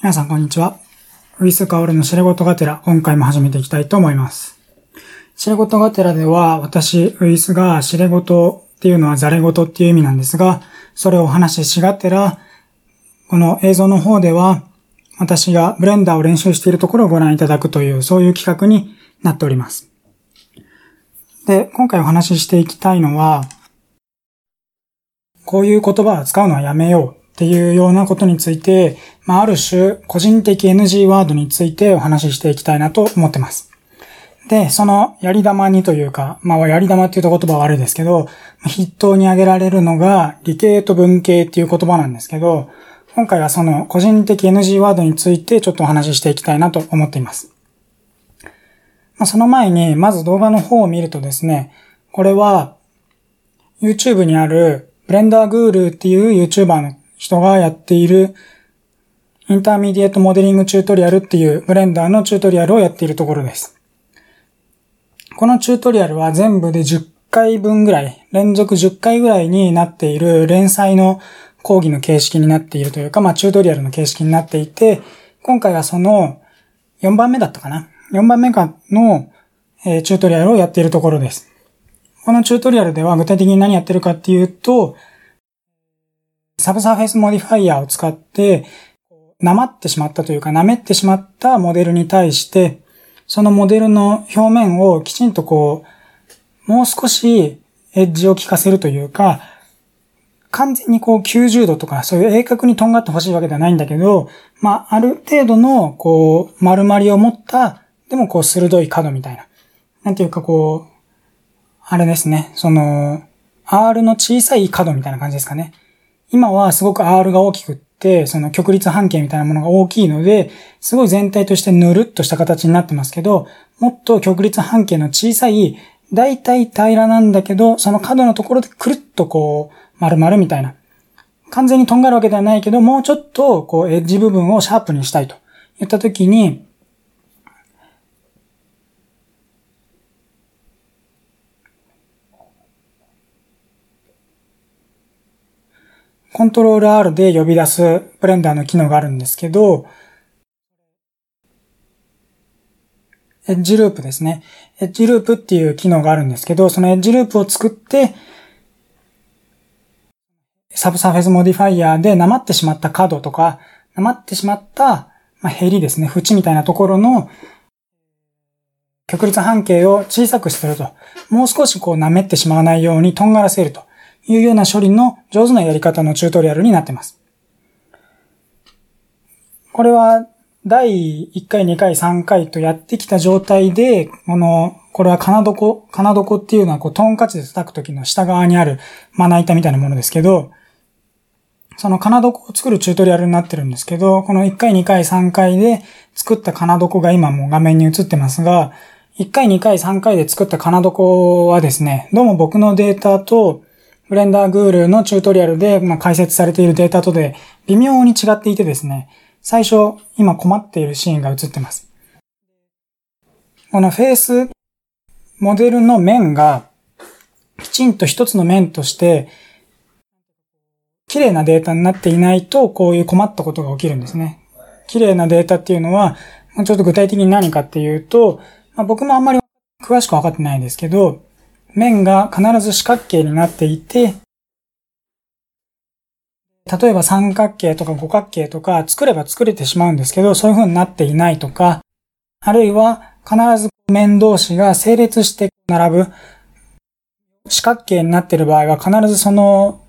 皆さんこんにちは。ウィスカオルの知れ事がてら、今回も始めていきたいと思います。知れ事がてらでは、私、ウィスが知れ事っていうのはザレ事っていう意味なんですが、それをお話ししがてら、この映像の方では、私がブレンダーを練習しているところをご覧いただくという、そういう企画になっております。で、今回お話ししていきたいのは、こういう言葉を使うのはやめようっていうようなことについて、まあ、ある種、個人的 NG ワードについてお話ししていきたいなと思ってます。で、そのやり玉にというか、まあ、やり玉っていうと言葉は悪いですけど、筆頭に挙げられるのが理系と文系っていう言葉なんですけど、今回はその個人的 NG ワードについてちょっとお話ししていきたいなと思っています。まあ、その前に、まず動画の方を見るとですね、これは YouTube にある Blender Guru っていう YouTuber の人がやっている intermediate modeling tutorial っていうブレンダーのチュートリアルをやっているところです。このチュートリアルは全部で10回分ぐらい、連続10回ぐらいになっている連載の講義の形式になっているというか、まあチュートリアルの形式になっていて、今回はその4番目だったかな ?4 番目かの、え、チュートリアルをやっているところです。このチュートリアルでは具体的に何やってるかっていうと、 subsurface modifier を使って、なまってしまったというか、なめってしまったモデルに対して、そのモデルの表面をきちんとこう、もう少しエッジを効かせるというか、完全にこう90度とか、そういう鋭角にとんがってほしいわけではないんだけど、まあ、ある程度の、こう、丸まりを持った、でもこう鋭い角みたいな。なんていうかこう、あれですね、その、R の小さい角みたいな感じですかね。今はすごく R が大きくって、その極率半径みたいなものが大きいので、すごい全体としてぬるっとした形になってますけど、もっと極率半径の小さい、だいたい平らなんだけど、その角のところでくるっとこう、丸々みたいな。完全にとんがるわけではないけど、もうちょっと、こう、エッジ部分をシャープにしたいと言ったときに、コントロール R で呼び出すブレンダーの機能があるんですけど、 edge loop ですね。 edge loop っていう機能があるんですけど、その edge loop を作って、 subsurface modifier でなまってしまった角とか、なまってしまった、まあ、ヘリですね、縁みたいなところの極率半径を小さくすると。もう少しこう舐めってしまわないようにとんがらせると。いうような処理の上手なやり方のチュートリアルになっています。これは第1回、2回、3回とやってきた状態で、この、これは金床、金床っていうのはこうトンカチで叩く時の下側にあるまな板みたいなものですけど、その金床を作るチュートリアルになってるんですけど、この1回、2回、3回で作った金床が今もう画面に映ってますが、1回、2回、3回で作った金床はですね、どうも僕のデータとブレンダーグールのチュートリアルで、まあ、解説されているデータとで微妙に違っていてですね、最初今困っているシーンが映ってます。このフェースモデルの面がきちんと一つの面として綺麗なデータになっていないとこういう困ったことが起きるんですね。綺麗なデータっていうのは、ちょっと具体的に何かっていうと、まあ、僕もあんまり詳しくわかってないんですけど、面が必ず四角形になっていて、例えば三角形とか五角形とか作れば作れてしまうんですけど、そういう風になっていないとか、あるいは必ず面同士が整列して並ぶ四角形になっている場合は必ずその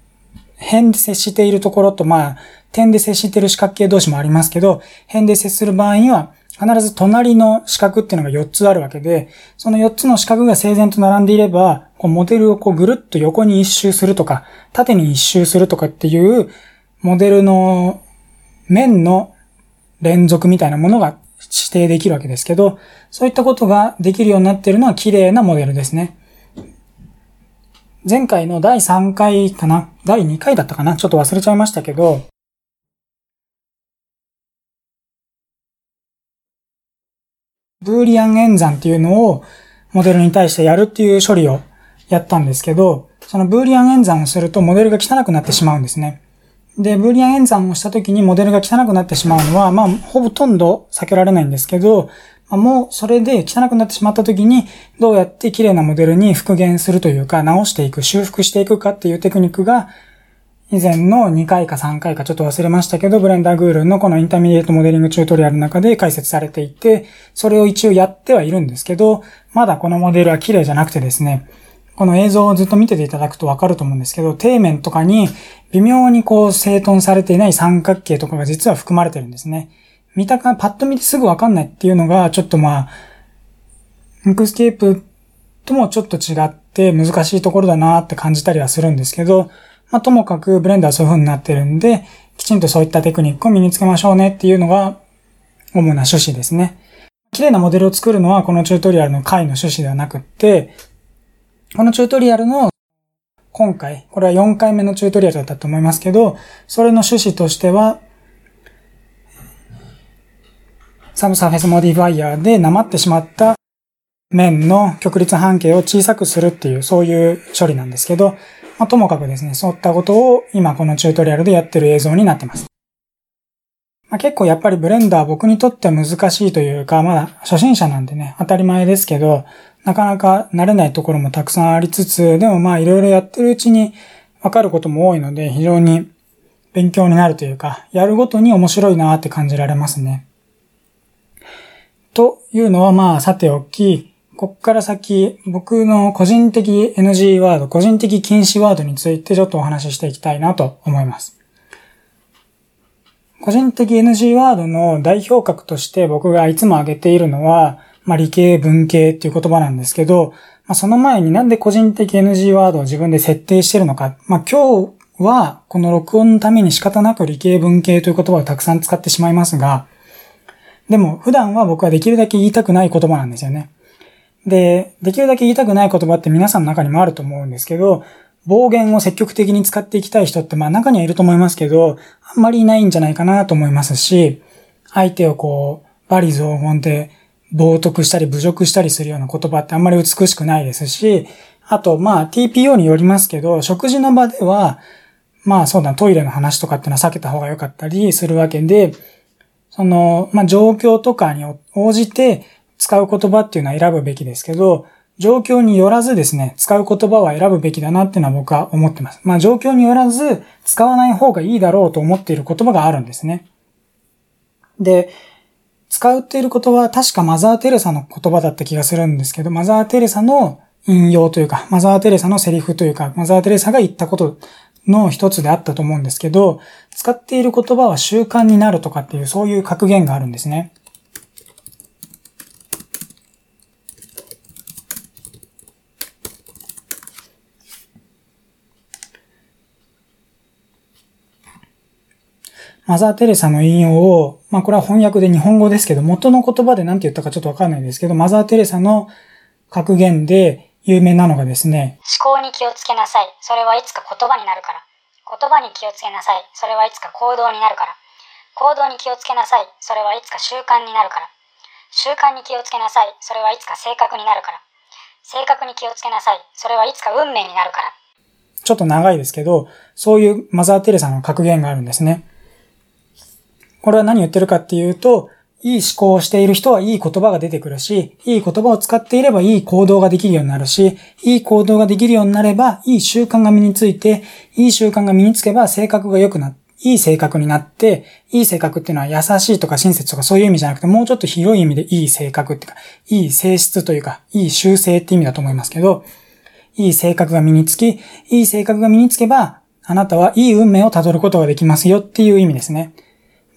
辺で接しているところと、まあ、点で接している四角形同士もありますけど、辺で接する場合には必ず隣の四角っていうのが4つあるわけで、その4つの四角が整然と並んでいれば、こうモデルをこうぐるっと横に一周するとか、縦に一周するとかっていうモデルの面の連続みたいなものが指定できるわけですけど、そういったことができるようになっているのは綺麗なモデルですね。前回の第3回かな？第2回だったかな？ちょっと忘れちゃいましたけど、ブーリアン演算っていうのをモデルに対してやるっていう処理をやったんですけど、そのブーリアン演算をするとモデルが汚くなってしまうんですね。で、ブーリアン演算をした時にモデルが汚くなってしまうのは、まあ、ほとんど避けられないんですけど、まあ、もうそれで汚くなってしまった時に、どうやって綺麗なモデルに復元するというか、直していく、修復していくかっていうテクニックが、以前の2回か3回かちょっと忘れましたけど、 Blender Guru のこの intermediate modeling tutorial の中で解説されていて、それを一応やってはいるんですけど、まだこのモデルは綺麗じゃなくてですね、この映像をずっと見てていただくとわかると思うんですけど、底面とかに微妙にこう整頓されていない三角形とかが実は含まれてるんですね。見たか、パッと見てすぐわかんないっていうのが、ちょっとまあ、インクスケープともちょっと違って難しいところだなって感じたりはするんですけど、まあともかくブレンダーはそういう風になってるんで、きちんとそういったテクニックを身につけましょうねっていうのが主な趣旨ですね。綺麗なモデルを作るのはこのチュートリアルの回の趣旨ではなくって、このチュートリアルの今回、これは4回目のチュートリアルだったと思いますけど、それの趣旨としては、 subsurface modifier でなまってしまった面の曲率半径を小さくするっていう、そういう処理なんですけど、まあ、ともかくですね、そういったことを今このチュートリアルでやってる映像になってます。まあ、結構やっぱりブレンダー僕にとっては難しいというか、まだ初心者なんでね、当たり前ですけど、なかなか慣れないところもたくさんありつつ、でもまあいろいろやってるうちにわかることも多いので、非常に勉強になるというか、やるごとに面白いなって感じられますね。というのはまあさておき、こっから先、僕の個人的 NG ワード、個人的禁止ワードについてちょっとお話ししていきたいなと思います。個人的 NG ワードの代表格として僕がいつも挙げているのは、まあ、理系文系っていう言葉なんですけど、まあ、その前になんで個人的 NG ワードを自分で設定してるのか。まあ、今日はこの録音のために仕方なく理系文系という言葉をたくさん使ってしまいますが、でも普段は僕はできるだけ言いたくない言葉なんですよね。で、できるだけ言いたくない言葉って皆さんの中にもあると思うんですけど、暴言を積極的に使っていきたい人ってまあ中にはいると思いますけど、あんまりいないんじゃないかなと思いますし、相手をこう、バリ雑言で冒涜したり侮辱したりするような言葉ってあんまり美しくないですし、あと、まあ TPO によりますけど、食事の場では、まあそうだ、トイレの話とかってのは避けた方が良かったりするわけで、その、まあ状況とかに応じて使う言葉っていうのは選ぶべきですけど、状況によらずですね、使う言葉は選ぶべきだなっていうのは僕は思ってます。まあ状況によらず使わない方がいいだろうと思っている言葉があるんですね。で、使うっていることは確かマザー・テレサの言葉だった気がするんですけど、マザー・テレサの引用というか、マザー・テレサのセリフというか、マザー・テレサが言ったことの一つであったと思うんですけど、使っている言葉は習慣になるとかっていうそういう格言があるんですね。マザー・テレサの引用を、まあこれは翻訳で日本語ですけど、元の言葉で何て言ったかちょっとわかんないですけど、マザー・テレサの格言で有名なのがですね、思考に気をつけなさい。それはいつか言葉になるから。言葉に気をつけなさい。それはいつか行動になるから。行動に気をつけなさい。それはいつか習慣になるから。習慣に気をつけなさい。それはいつか性格になるから。性格に気をつけなさい。それはいつか運命になるから。ちょっと長いですけど、そういうマザー・テレサの格言があるんですね。これは何言ってるかっていうと、いい思考をしている人はいい言葉が出てくるし、いい言葉を使っていればいい行動ができるようになるし、いい行動ができるようになれば、いい習慣が身について、いい習慣が身につけば性格が良くな、いい性格になって、いい性格っていうのは優しいとか親切とかそういう意味じゃなくて、もうちょっと広い意味でいい性格っていうか、いい性質というか、いい習性って意味だと思いますけど、いい性格が身につき、いい性格が身につけば、あなたはいい運命をたどることができますよっていう意味ですね。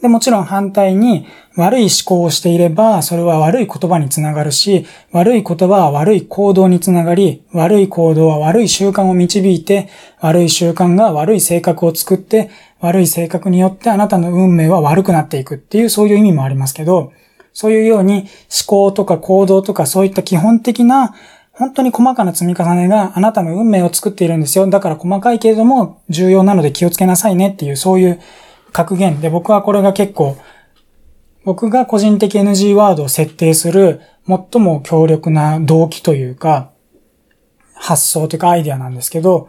で、もちろん反対に悪い思考をしていれば、それは悪い言葉につながるし、悪い言葉は悪い行動につながり、悪い行動は悪い習慣を導いて、悪い習慣が悪い性格を作って、悪い性格によってあなたの運命は悪くなっていくっていうそういう意味もありますけど、そういうように思考とか行動とかそういった基本的な本当に細かな積み重ねがあなたの運命を作っているんですよ。だから細かいけれども重要なので気をつけなさいねっていうそういう格言で僕はこれが結構、僕が個人的 NG ワードを設定する最も強力な動機というか、発想というかアイデアなんですけど、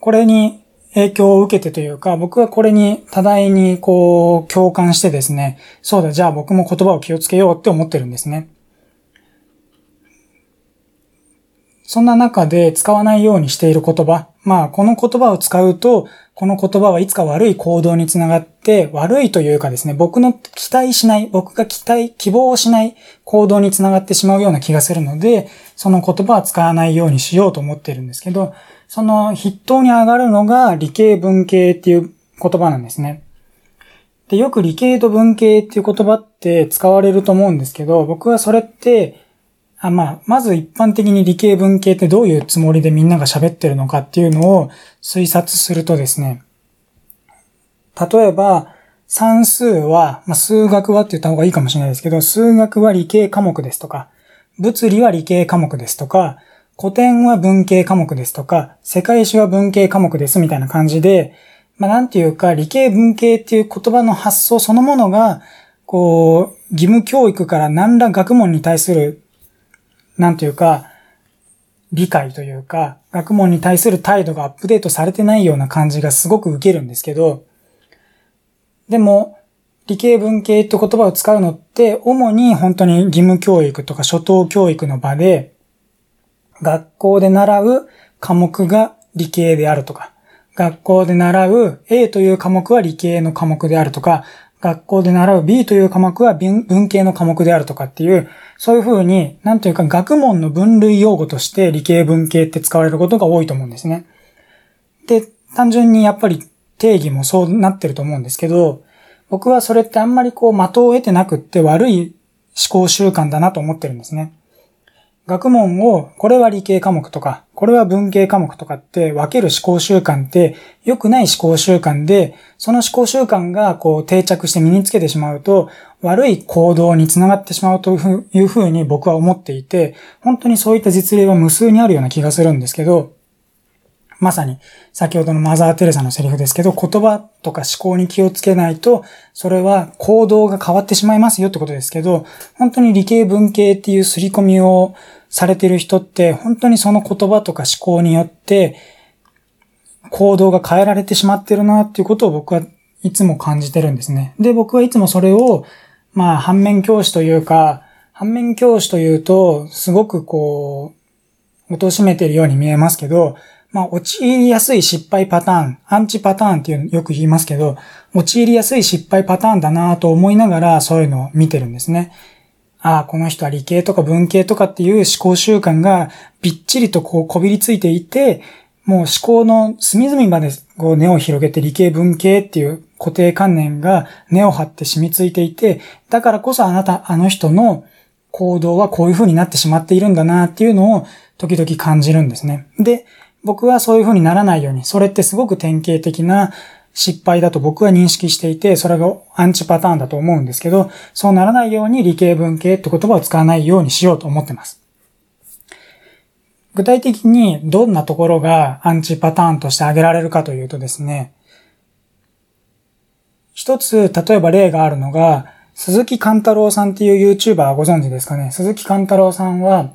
これに影響を受けてというか、僕はこれに多大にこう共感してですね、そうだ、じゃあ僕も言葉を気をつけようって思ってるんですね。そんな中で使わないようにしている言葉。まあ、この言葉を使うと、この言葉はいつか悪い行動につながって、悪いというかですね、僕の期待しない、僕が期待、希望をしない行動につながってしまうような気がするので、その言葉は使わないようにしようと思ってるんですけど、その筆頭に上がるのが理系文系っていう言葉なんですね。で、よく理系と文系っていう言葉って使われると思うんですけど、僕はそれって、あまあ、まず一般的に理系文系ってどういうつもりでみんなが喋ってるのかっていうのを推察するとですね、例えば、算数は、まあ、数学はって言った方がいいかもしれないですけど、数学は理系科目ですとか、物理は理系科目ですとか、古典は文系科目ですとか、世界史は文系科目ですみたいな感じで、まあ、なんていうか、理系文系っていう言葉の発想そのものが、こう、義務教育から何ら学問に対するなんというか、理解というか、学問に対する態度がアップデートされてないような感じがすごく受けるんですけど、でも、理系文系って言葉を使うのって、主に本当に義務教育とか初等教育の場で、学校で習う科目が理系であるとか、学校で習う A という科目は理系の科目であるとか、学校で習う B という科目は文系の科目であるとかっていう、そういうふうに、なんというか学問の分類用語として理系文系って使われることが多いと思うんですね。で、単純にやっぱり定義もそうなってると思うんですけど、僕はそれってあんまりこう的を得てなくって悪い思考習慣だなと思ってるんですね。学問を、これは理系科目とか、これは文系科目とかって分ける思考習慣って良くない思考習慣で、その思考習慣がこう定着して身につけてしまうと、悪い行動につながってしまうというふうに僕は思っていて、本当にそういった実例は無数にあるような気がするんですけど、まさに先ほどのマザー・テレサのセリフですけど、言葉とか思考に気をつけないと、それは行動が変わってしまいますよってことですけど、本当に理系文系っていう刷り込みをされてる人って、本当にその言葉とか思考によって、行動が変えられてしまってるなっていうことを僕はいつも感じてるんですね。で、僕はいつもそれを、まあ、反面教師というか、反面教師というと、すごくこう、貶めてるように見えますけど、まあ、陥りやすい失敗パターン、アンチパターンっていうのよく言いますけど、陥りやすい失敗パターンだなと思いながらそういうのを見てるんですね。ああ、この人は理系とか文系とかっていう思考習慣がびっちりとこうこびりついていて、もう思考の隅々までこう根を広げて理系文系っていう固定観念が根を張って染みついていて、だからこそあなた、あの人の行動はこういう風になってしまっているんだなっていうのを時々感じるんですね。で、僕はそういう風にならないように、それってすごく典型的な失敗だと僕は認識していて、それがアンチパターンだと思うんですけど、そうならないように理系文系って言葉を使わないようにしようと思ってます。具体的にどんなところがアンチパターンとして挙げられるかというとですね、一つ、例えば例があるのが、鈴木貫太郎さんっていう YouTuber ご存知ですかね？鈴木貫太郎さんは、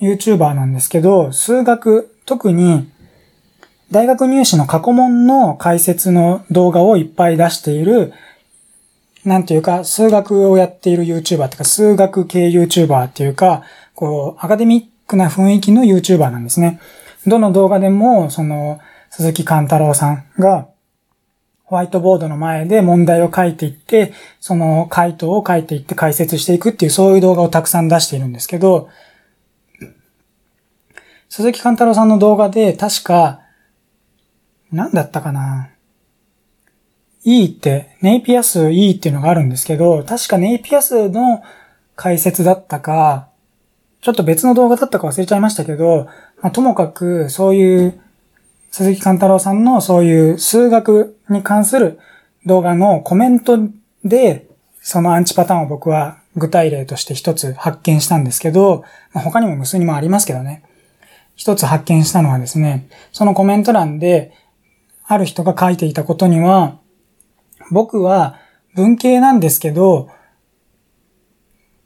YouTuber なんですけど、数学、特に大学入試の過去問の解説の動画をいっぱい出している、なんていうか、数学をやっている YouTuber っていうか、数学系 YouTuber っていうか、こう、アカデミックな雰囲気の YouTuber なんですね。どの動画でも、その、鈴木貫太郎さんが、ホワイトボードの前で問題を書いていって、その回答を書いていって解説していくっていうそういう動画をたくさん出しているんですけど、鈴木貫太郎さんの動画で確か、何だったかな ?E って、ネイピア数 E っていうのがあるんですけど、確かネイピア数の解説だったか、ちょっと別の動画だったか忘れちゃいましたけど、まあ、ともかくそういう鈴木貫太郎さんのそういう数学に関する動画のコメントで、そのアンチパターンを僕は具体例として一つ発見したんですけど、まあ、他にも無数にもありますけどね。一つ発見したのはですね、そのコメント欄で、ある人が書いていたことには、僕は文系なんですけど、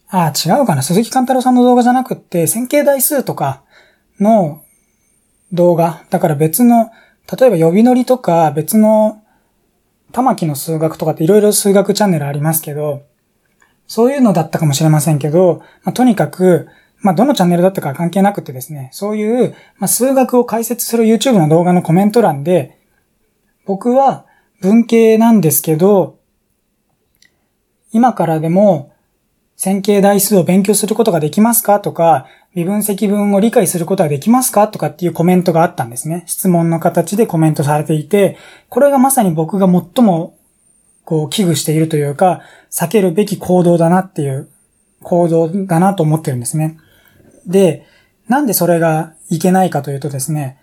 ああ、違うかな。鈴木貫太郎さんの動画じゃなくって、線形代数とかの動画、だから別の、例えば呼び乗りとか別の玉木の数学とかっていろいろ数学チャンネルありますけど、そういうのだったかもしれませんけど、まあ、とにかく、まあ、どのチャンネルだったか関係なくてですね、そういう、まあ、数学を解説する YouTube の動画のコメント欄で、僕は文系なんですけど、今からでも線形代数を勉強することができますか？とか、微分積分を理解することはできますか？とかっていうコメントがあったんですね。質問の形でコメントされていて、これがまさに僕が最もこう危惧しているというか、避けるべき行動だなっていう行動だなと思ってるんですね。で、なんでそれがいけないかというとですね、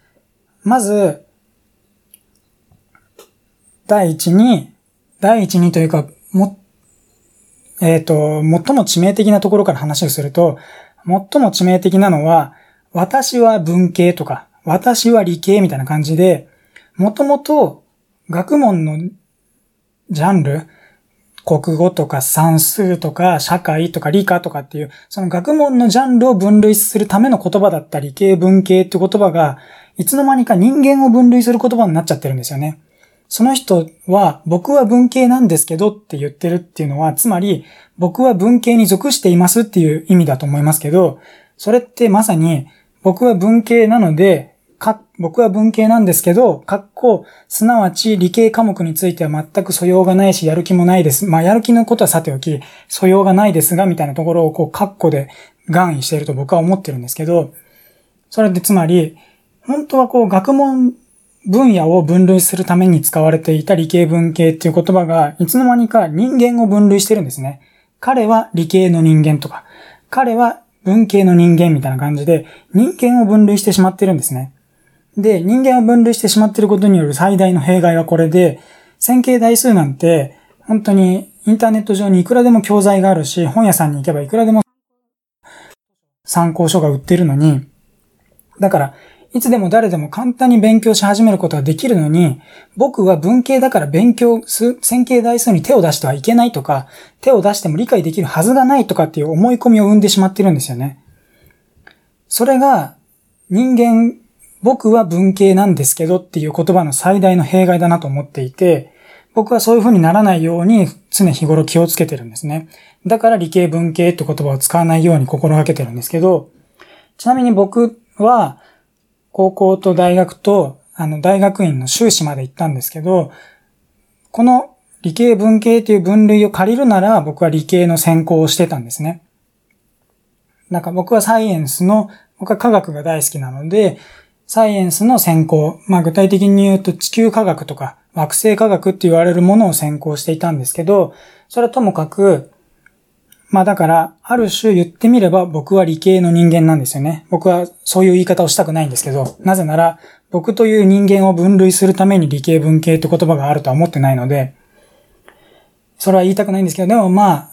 まず、第一に、第一にというか、も、えっ、ー、と、最も致命的なところから話をすると、最も致命的なのは、私は文系とか、私は理系みたいな感じで、もともと学問のジャンル、国語とか算数とか社会とか理科とかっていう、その学問のジャンルを分類するための言葉だった理系文系って言葉が、いつの間にか人間を分類する言葉になっちゃってるんですよね。その人は、僕は文系なんですけどって言ってるっていうのは、つまり、僕は文系に属していますっていう意味だと思いますけど、それってまさに、僕は文系なので、か、僕は文系なんですけど、かっこ、すなわち理系科目については全く素養がないし、やる気もないです。まあ、やる気のことはさておき、素養がないですが、みたいなところを、こう、カッコで願意していると僕は思ってるんですけど、それでつまり、本当はこう、学問分野を分類するために使われていた理系文系っていう言葉が、いつの間にか人間を分類してるんですね。彼は理系の人間とか、彼は文系の人間みたいな感じで、人間を分類してしまってるんですね。で、人間を分類してしまってることによる最大の弊害はこれで、線形代数なんて、本当にインターネット上にいくらでも教材があるし、本屋さんに行けばいくらでも参考書が売ってるのに、だから、いつでも誰でも簡単に勉強し始めることができるのに、僕は文系だから勉強す、線形代数に手を出してはいけないとか、手を出しても理解できるはずがないとかっていう思い込みを生んでしまってるんですよね。それが人間僕は文系なんですけどっていう言葉の最大の弊害だなと思っていて、僕はそういう風にならないように常日頃気をつけてるんですね。だから理系文系って言葉を使わないように心がけてるんですけど、ちなみに僕は高校と大学とあの大学院の修士まで行ったんですけど、この理系文系という分類を借りるなら僕は理系の専攻をしてたんですね。なんか僕はサイエンスの、僕は科学が大好きなので、サイエンスの専攻、まあ具体的に言うと地球科学とか惑星科学って言われるものを専攻していたんですけど、それはともかく、まあだから、ある種言ってみれば僕は理系の人間なんですよね。僕はそういう言い方をしたくないんですけど、なぜなら僕という人間を分類するために理系文系って言葉があるとは思ってないので、それは言いたくないんですけど、でもまあ、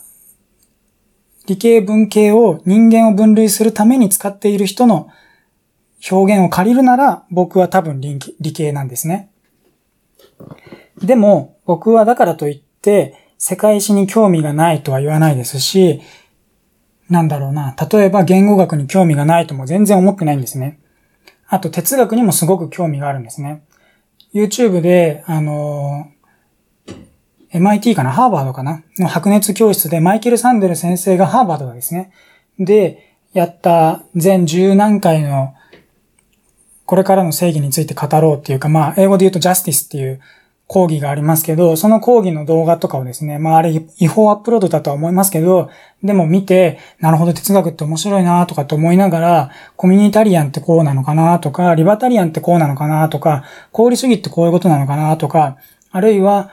理系文系を人間を分類するために使っている人の表現を借りるなら僕は多分理系なんですね。でも僕はだからといって世界史に興味がないとは言わないですし、なんだろうな。例えば言語学に興味がないとも全然思ってないんですね。あと哲学にもすごく興味があるんですね。YouTube で、あの、MIT かな？ハーバードかな？の白熱教室でマイケル・サンデル先生がハーバードですね。で、やった全十何回のこれからの正義について語ろうっていうか、まあ、英語で言うとジャスティスっていう講義がありますけど、その講義の動画とかをですね、まああれ違法アップロードだとは思いますけど、でも見て、なるほど哲学って面白いなとかって思いながら、コミュニタリアンってこうなのかなとか、リバタリアンってこうなのかなとか、功利主義ってこういうことなのかなとか、あるいは、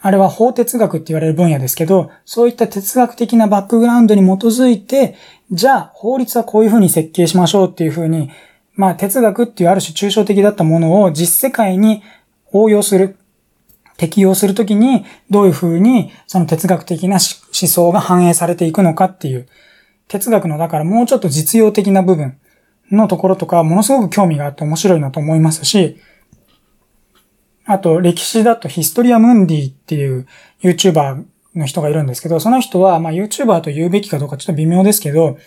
あれは法哲学って言われる分野ですけど、そういった哲学的なバックグラウンドに基づいて、じゃあ法律はこういうふうに設計しましょうっていうふうに、まあ哲学っていうある種抽象的だったものを実世界に応用する、適用するときにどういうふうにその哲学的な思想が反映されていくのかっていう、哲学のだからもうちょっと実用的な部分のところとかものすごく興味があって面白いなと思いますし、あと歴史だとヒストリアムンディっていう YouTuber の人がいるんですけど、その人はまあ YouTuber と言うべきかどうかちょっと微妙ですけど、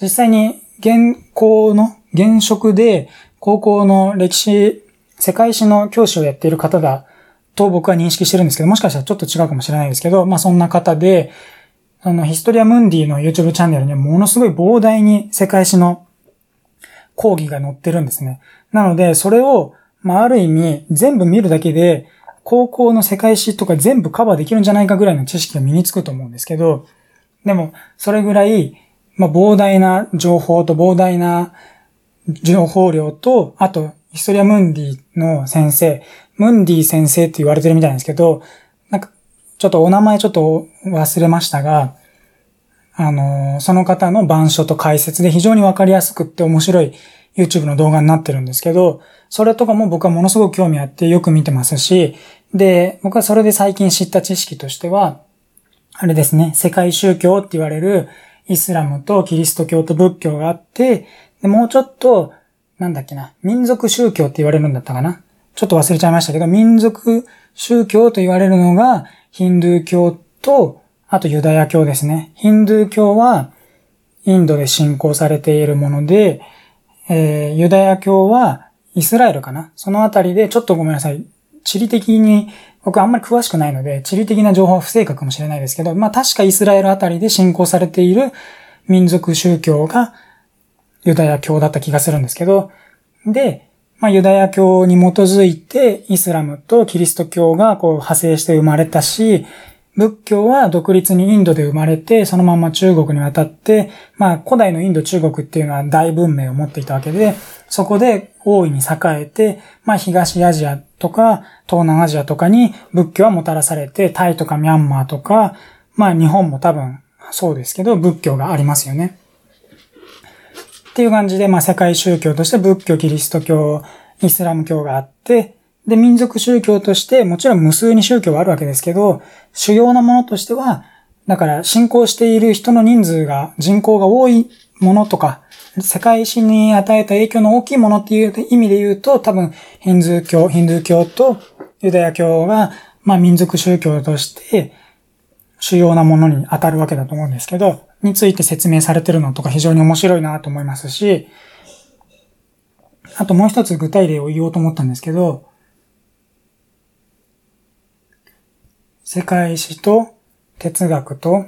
実際に現行の現職で高校の歴史、世界史の教師をやっている方だと僕は認識してるんですけど、もしかしたらちょっと違うかもしれないですけど、まあそんな方で、そのヒストリアムンディの YouTube チャンネルにはものすごい膨大に世界史の講義が載ってるんですね。なので、それを、まあある意味全部見るだけで、高校の世界史とか全部カバーできるんじゃないかぐらいの知識が身につくと思うんですけど、でも、それぐらい、まあ、膨大な情報と膨大な情報量と、あと、ヒストリア・ムンディの先生、ムンディ先生って言われてるみたいなんですけど、なんか、ちょっとお名前ちょっと忘れましたが、あの、その方の板書と解説で非常にわかりやすくって面白い YouTube の動画になってるんですけど、それとかも僕はものすごく興味あってよく見てますし、で、僕はそれで最近知った知識としては、あれですね、世界宗教って言われるイスラムとキリスト教と仏教があって、でもうちょっと、なんだっけな、民族宗教って言われるんだったかな。ちょっと忘れちゃいましたけど、民族宗教と言われるのが、ヒンドゥー教と、あとユダヤ教ですね。ヒンドゥー教は、インドで信仰されているもので、えー、ユダヤ教はイスラエルかなそのあたりで、ちょっとごめんなさい。地理的に、僕あんまり詳しくないので、地理的な情報は不正確かもしれないですけど、まあ確かイスラエルあたりで信仰されている民族宗教がユダヤ教だった気がするんですけど、で、まあユダヤ教に基づいてイスラムとキリスト教がこう派生して生まれたし、仏教は独立にインドで生まれて、そのまま中国に渡って、まあ古代のインド中国っていうのは大文明を持っていたわけで、そこで大いに栄えて、まあ東アジアとか東南アジアとかに仏教はもたらされて、タイとかミャンマーとか、まあ日本も多分そうですけど仏教がありますよね。っていう感じで、まあ世界宗教として仏教、キリスト教、イスラム教があって、で、民族宗教として、もちろん無数に宗教はあるわけですけど、主要なものとしては、だから信仰している人の人数が、人口が多いものとか、世界史に与えた影響の大きいものっていう意味で言うと、多分、ヒンズー教、ヒンドゥー教とユダヤ教が、まあ民族宗教として主要なものに当たるわけだと思うんですけど、について説明されてるのとか非常に面白いなと思いますし、あともう一つ具体例を言おうと思ったんですけど、世界史と哲学と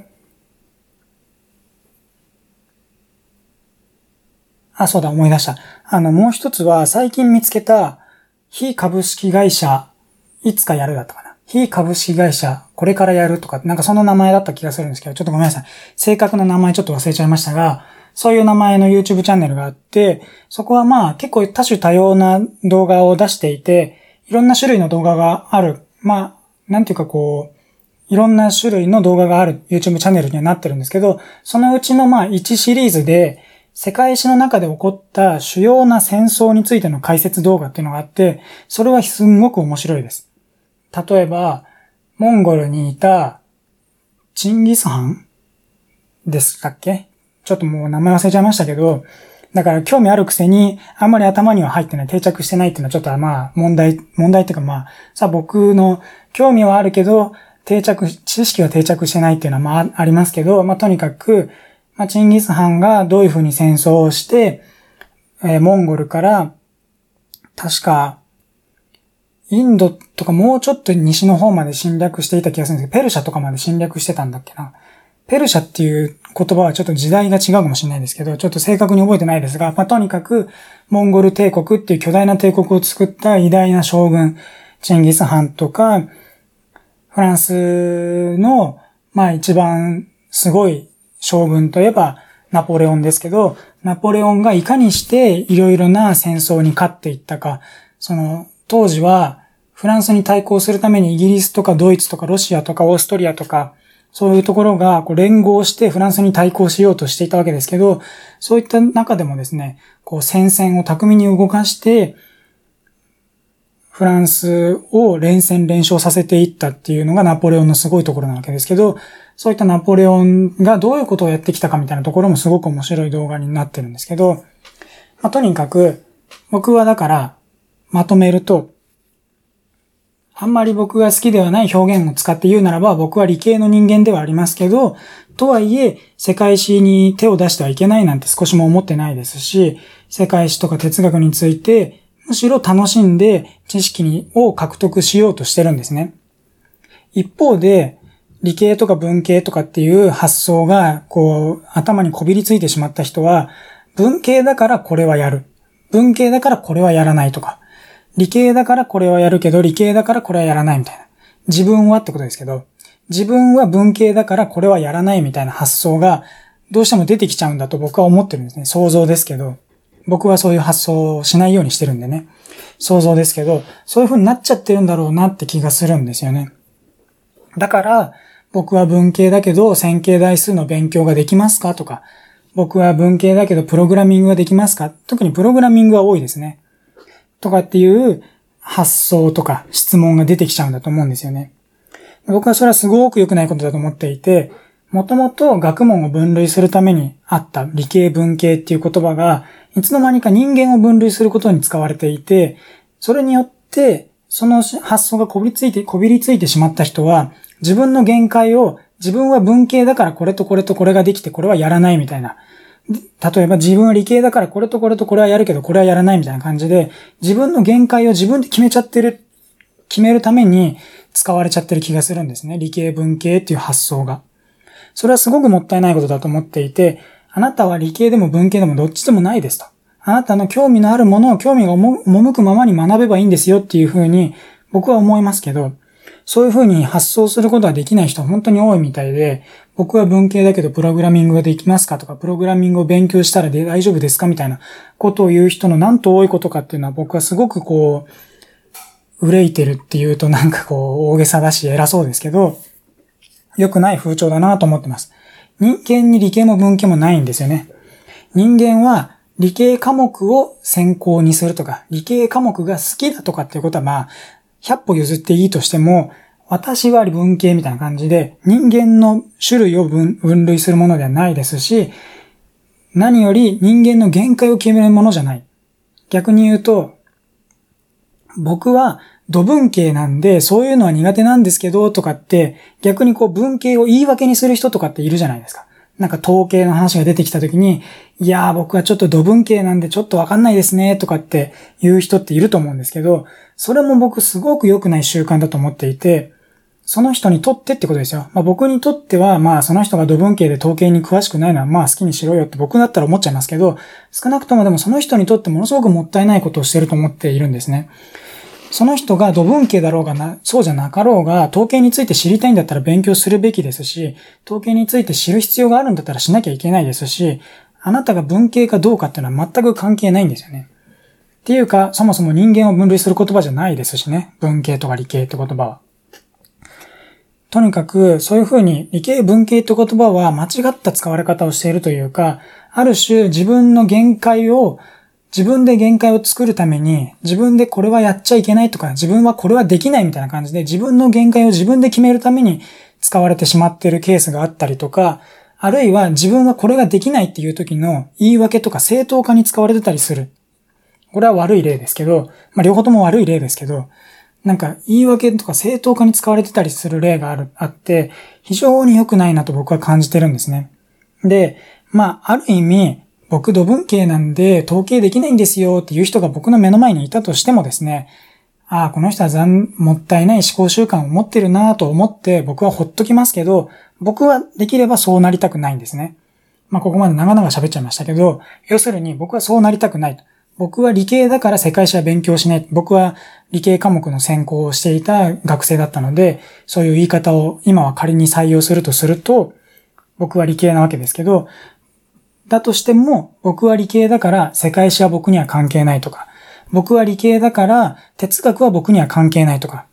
あ、そうだ、思い出した。あの、もう一つは、最近見つけた、非株式会社、いつかやるだったか。非株式会社、これからやるとか、なんかその名前だった気がするんですけど、ちょっとごめんなさい。正確な名前ちょっと忘れちゃいましたが、そういう名前の YouTube チャンネルがあって、そこはまあ結構多種多様な動画を出していて、いろんな種類の動画がある。まあ、なんていうかこう、いろんな種類の動画がある YouTube チャンネルにはなってるんですけど、そのうちのまあ1シリーズで、世界史の中で起こった主要な戦争についての解説動画っていうのがあって、それはすんごく面白いです。例えば、モンゴルにいたチンギスハン？でしたっけ？ちょっともう名前忘れちゃいましたけど、だから興味あるくせに、あんまり頭には入ってない、定着してないっていうのはちょっとまあ問題、問題っていうかまあ、さあ僕の興味はあるけど、定着、知識は定着してないっていうのはまあありますけど、まあとにかく、まあ、チンギスハンがどういうふうに戦争をして、えー、モンゴルから、確か、インドとかもうちょっと西の方まで侵略していた気がするんですけど、ペルシャとかまで侵略してたんだっけな。ペルシャっていう言葉はちょっと時代が違うかもしれないですけど、ちょっと正確に覚えてないですが、まあ、とにかく、モンゴル帝国っていう巨大な帝国を作った偉大な将軍、チェンギスハンとか、フランスの、まあ一番すごい将軍といえばナポレオンですけど、ナポレオンがいかにしていろいろな戦争に勝っていったか、その当時はフランスに対抗するためにイギリスとかドイツとかロシアとかオーストリアとか、そういうところがこう連合してフランスに対抗しようとしていたわけですけど、そういった中でもですね、こう戦線を巧みに動かして、フランスを連戦連勝させていったっていうのがナポレオンのすごいところなわけですけど、そういったナポレオンがどういうことをやってきたかみたいなところもすごく面白い動画になってるんですけど、まあ、とにかく、僕はだから、まとめると、あんまり僕が好きではない表現を使って言うならば、僕は理系の人間ではありますけど、とはいえ、世界史に手を出してはいけないなんて少しも思ってないですし、世界史とか哲学について、むしろ楽しんで知識を獲得しようとしてるんですね。一方で、理系とか文系とかっていう発想が、こう、頭にこびりついてしまった人は、文系だからこれはやる。文系だからこれはやらないとか。理系だからこれはやるけど、理系だからこれはやらないみたいな。自分はってことですけど、自分は文系だからこれはやらないみたいな発想が、どうしても出てきちゃうんだと僕は思ってるんですね。想像ですけど。僕はそういう発想をしないようにしてるんでね。想像ですけど、そういう風になっちゃってるんだろうなって気がするんですよね。だから、僕は文系だけど線形代数の勉強ができますかとか、僕は文系だけどプログラミングができますか？特にプログラミングは多いですね。とかっていう発想とか質問が出てきちゃうんだと思うんですよね。僕はそれはすごく良くないことだと思っていて、もともと学問を分類するためにあった理系文系っていう言葉が、いつの間にか人間を分類することに使われていて、それによって、その発想がこびりついて、こびりついてしまった人は、自分の限界を、自分は文系だからこれとこれとこれができてこれはやらないみたいな。例えば自分は理系だからこれとこれとこれはやるけどこれはやらないみたいな感じで、自分の限界を自分で決めちゃってる、決めるために使われちゃってる気がするんですね。理系文系っていう発想が。それはすごくもったいないことだと思っていて、あなたは理系でも文系でもどっちでもないですと。あなたの興味のあるものを興味が赴くままに学べばいいんですよっていうふうに僕は思いますけど、そういうふうに発想することはできない人本当に多いみたいで、僕は文系だけどプログラミングができますかとか、プログラミングを勉強したらで大丈夫ですかみたいなことを言う人のなんと多いことかっていうのは僕はすごくこう、憂いてるっていうとなんかこう大げさだし偉そうですけど、良くない風潮だなと思ってます。人間に理系も文系もないんですよね。人間は理系科目を専攻にするとか、理系科目が好きだとかっていうことはまあ、100歩譲っていいとしても、私は文系みたいな感じで、人間の種類を分類するものではないですし、何より人間の限界を決めるものじゃない。逆に言うと、僕は土文系なんで、そういうのは苦手なんですけど、とかって、逆にこう文系を言い訳にする人とかっているじゃないですか。なんか統計の話が出てきた時に、いやー僕はちょっと土文系なんでちょっとわかんないですね、とかって言う人っていると思うんですけど、それも僕すごく良くない習慣だと思っていて、その人にとってってことですよ。まあ僕にとっては、まあその人が土文系で統計に詳しくないのはまあ好きにしろよって僕だったら思っちゃいますけど、少なくともでもその人にとってものすごくもったいないことをしてると思っているんですね。その人が土文系だろうがな、そうじゃなかろうが、統計について知りたいんだったら勉強するべきですし、統計について知る必要があるんだったらしなきゃいけないですし、あなたが文系かどうかっていうのは全く関係ないんですよね。っていうか、そもそも人間を分類する言葉じゃないですしね。文系とか理系って言葉は。とにかく、そういうふうに理系文系って言葉は間違った使われ方をしているというか、ある種自分の限界を自分で限界を作るために、自分でこれはやっちゃいけないとか、自分はこれはできないみたいな感じで、自分の限界を自分で決めるために使われてしまっているケースがあったりとか、あるいは自分はこれができないっていう時の言い訳とか正当化に使われてたりする。これは悪い例ですけど、まあ両方とも悪い例ですけど、なんか言い訳とか正当化に使われてたりする例がある、あって、非常に良くないなと僕は感じてるんですね。で、まあ、ある意味、僕土文系なんで統計できないんですよっていう人が僕の目の前にいたとしてもですね、ああ、この人は残、もったいない思考習慣を持ってるなと思って僕はほっときますけど、僕はできればそうなりたくないんですね。まあ、ここまで長々喋っちゃいましたけど、要するに僕はそうなりたくないと。僕は理系だから世界史は勉強しない。僕は理系科目の専攻をしていた学生だったので、そういう言い方を今は仮に採用するとすると、僕は理系なわけですけど、だとしても、僕は理系だから世界史は僕には関係ないとか、僕は理系だから哲学は僕には関係ないとか、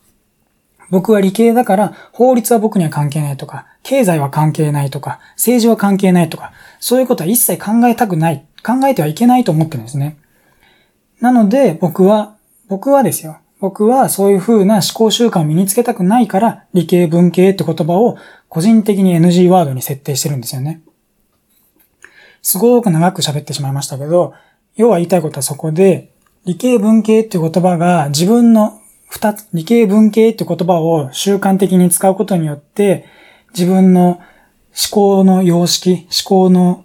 僕は理系だから法律は僕には関係ないとか、経済は関係ないとか、政治は関係ないとか、そういうことは一切考えたくない、考えてはいけないと思ってるんですね。なので僕は、僕はですよ。僕はそういう風な思考習慣を身につけたくないから、理系文系って言葉を個人的に NG ワードに設定してるんですよね。すごく長く喋ってしまいましたけど、要は言いたいことはそこで、理系文系っていう言葉が自分の二つ、理系文系って言葉を習慣的に使うことによって、自分の思考の様式、思考の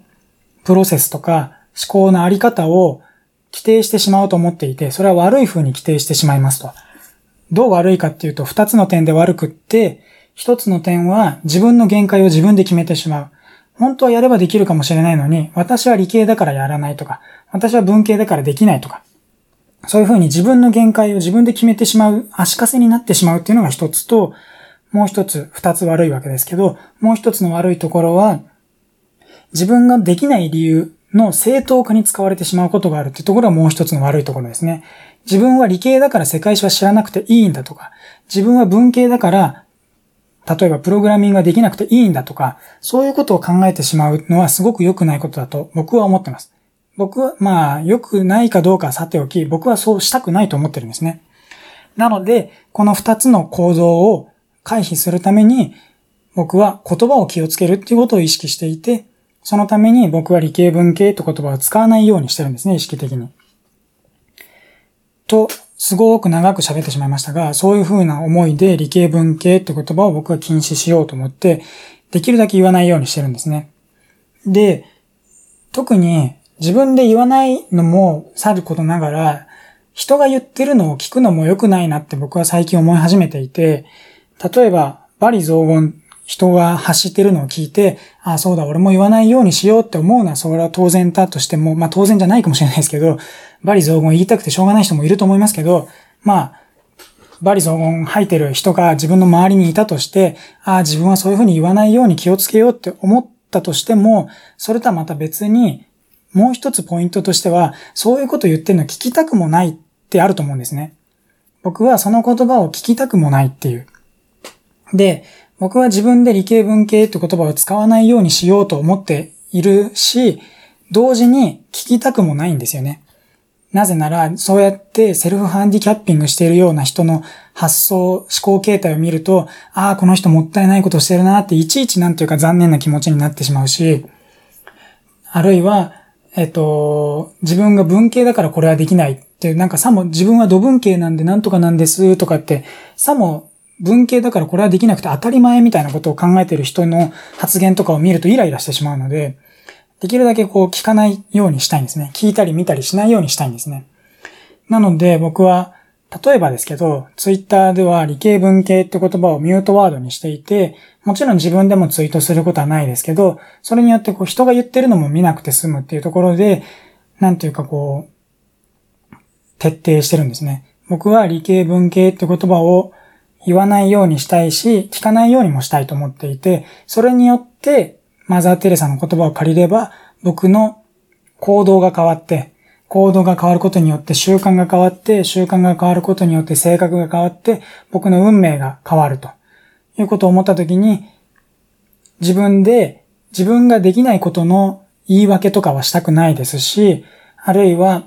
プロセスとか、思考のあり方を規定してしまうと思っていて、それは悪い風に規定してしまいますと。どう悪いかっていうと、二つの点で悪くって、一つの点は自分の限界を自分で決めてしまう。本当はやればできるかもしれないのに、私は理系だからやらないとか、私は文系だからできないとか、そういうふうに自分の限界を自分で決めてしまう、足かせになってしまうっていうのが一つと、もう一つ、二つ悪いわけですけど、もう一つの悪いところは、自分ができない理由の正当化に使われてしまうことがあるっていうところがもう一つの悪いところですね。自分は理系だから世界史は知らなくていいんだとか、自分は文系だから例えばプログラミングができなくていいんだとか、そういうことを考えてしまうのはすごく良くないことだと僕は思ってます。僕は、まあ、良くないかどうかはさておき、僕はそうしたくないと思ってるんですね。なので、この二つの構造を回避するために、僕は言葉を気をつけるっていうことを意識していて、そのために僕は理系文系って言葉を使わないようにしてるんですね、意識的に。と、すごく長く喋ってしまいましたが、そういう風な思いで理系文系って言葉を僕は禁止しようと思って、できるだけ言わないようにしてるんですね。で、特に自分で言わないのもさることながら、人が言ってるのを聞くのも良くないなって僕は最近思い始めていて、例えば、バリ雑言、人が発してるのを聞いて、ああ、そうだ、俺も言わないようにしようって思うのは、それは当然だとしても、まあ当然じゃないかもしれないですけど、バリ雑言言いたくてしょうがない人もいると思いますけど、まあ、バリ雑言吐いてる人が自分の周りにいたとして、ああ、自分はそういうふうに言わないように気をつけようって思ったとしても、それとはまた別に、もう一つポイントとしては、そういうこと言ってるの聞きたくもないってあると思うんですね。僕はその言葉を聞きたくもないっていう。で、僕は自分で理系文系って言葉を使わないようにしようと思っているし、同時に聞きたくもないんですよね。なぜなら、そうやってセルフハンディキャッピングしているような人の発想、思考形態を見ると、ああ、この人もったいないことしてるなって、いちいちなんていうか残念な気持ちになってしまうし、あるいは、えっと、自分が文系だからこれはできないっていう、なんかさも自分は土文系なんでなんとかなんですとかって、さも文系だからこれはできなくて当たり前みたいなことを考えている人の発言とかを見るとイライラしてしまうので、できるだけこう聞かないようにしたいんですね。聞いたり見たりしないようにしたいんですね。なので僕は、例えばですけど、ツイッターでは理系文系って言葉をミュートワードにしていて、もちろん自分でもツイートすることはないですけど、それによってこう人が言ってるのも見なくて済むっていうところで、なんていうかこう、徹底してるんですね。僕は理系文系って言葉を言わないようにしたいし、聞かないようにもしたいと思っていて、それによってマザー・テレサの言葉を借りれば、僕の行動が変わって、行動が変わることによって習慣が変わって、習慣が変わることによって性格が変わって、僕の運命が変わると。いうことを思ったときに、自分で自分ができないことの言い訳とかはしたくないですし、あるいは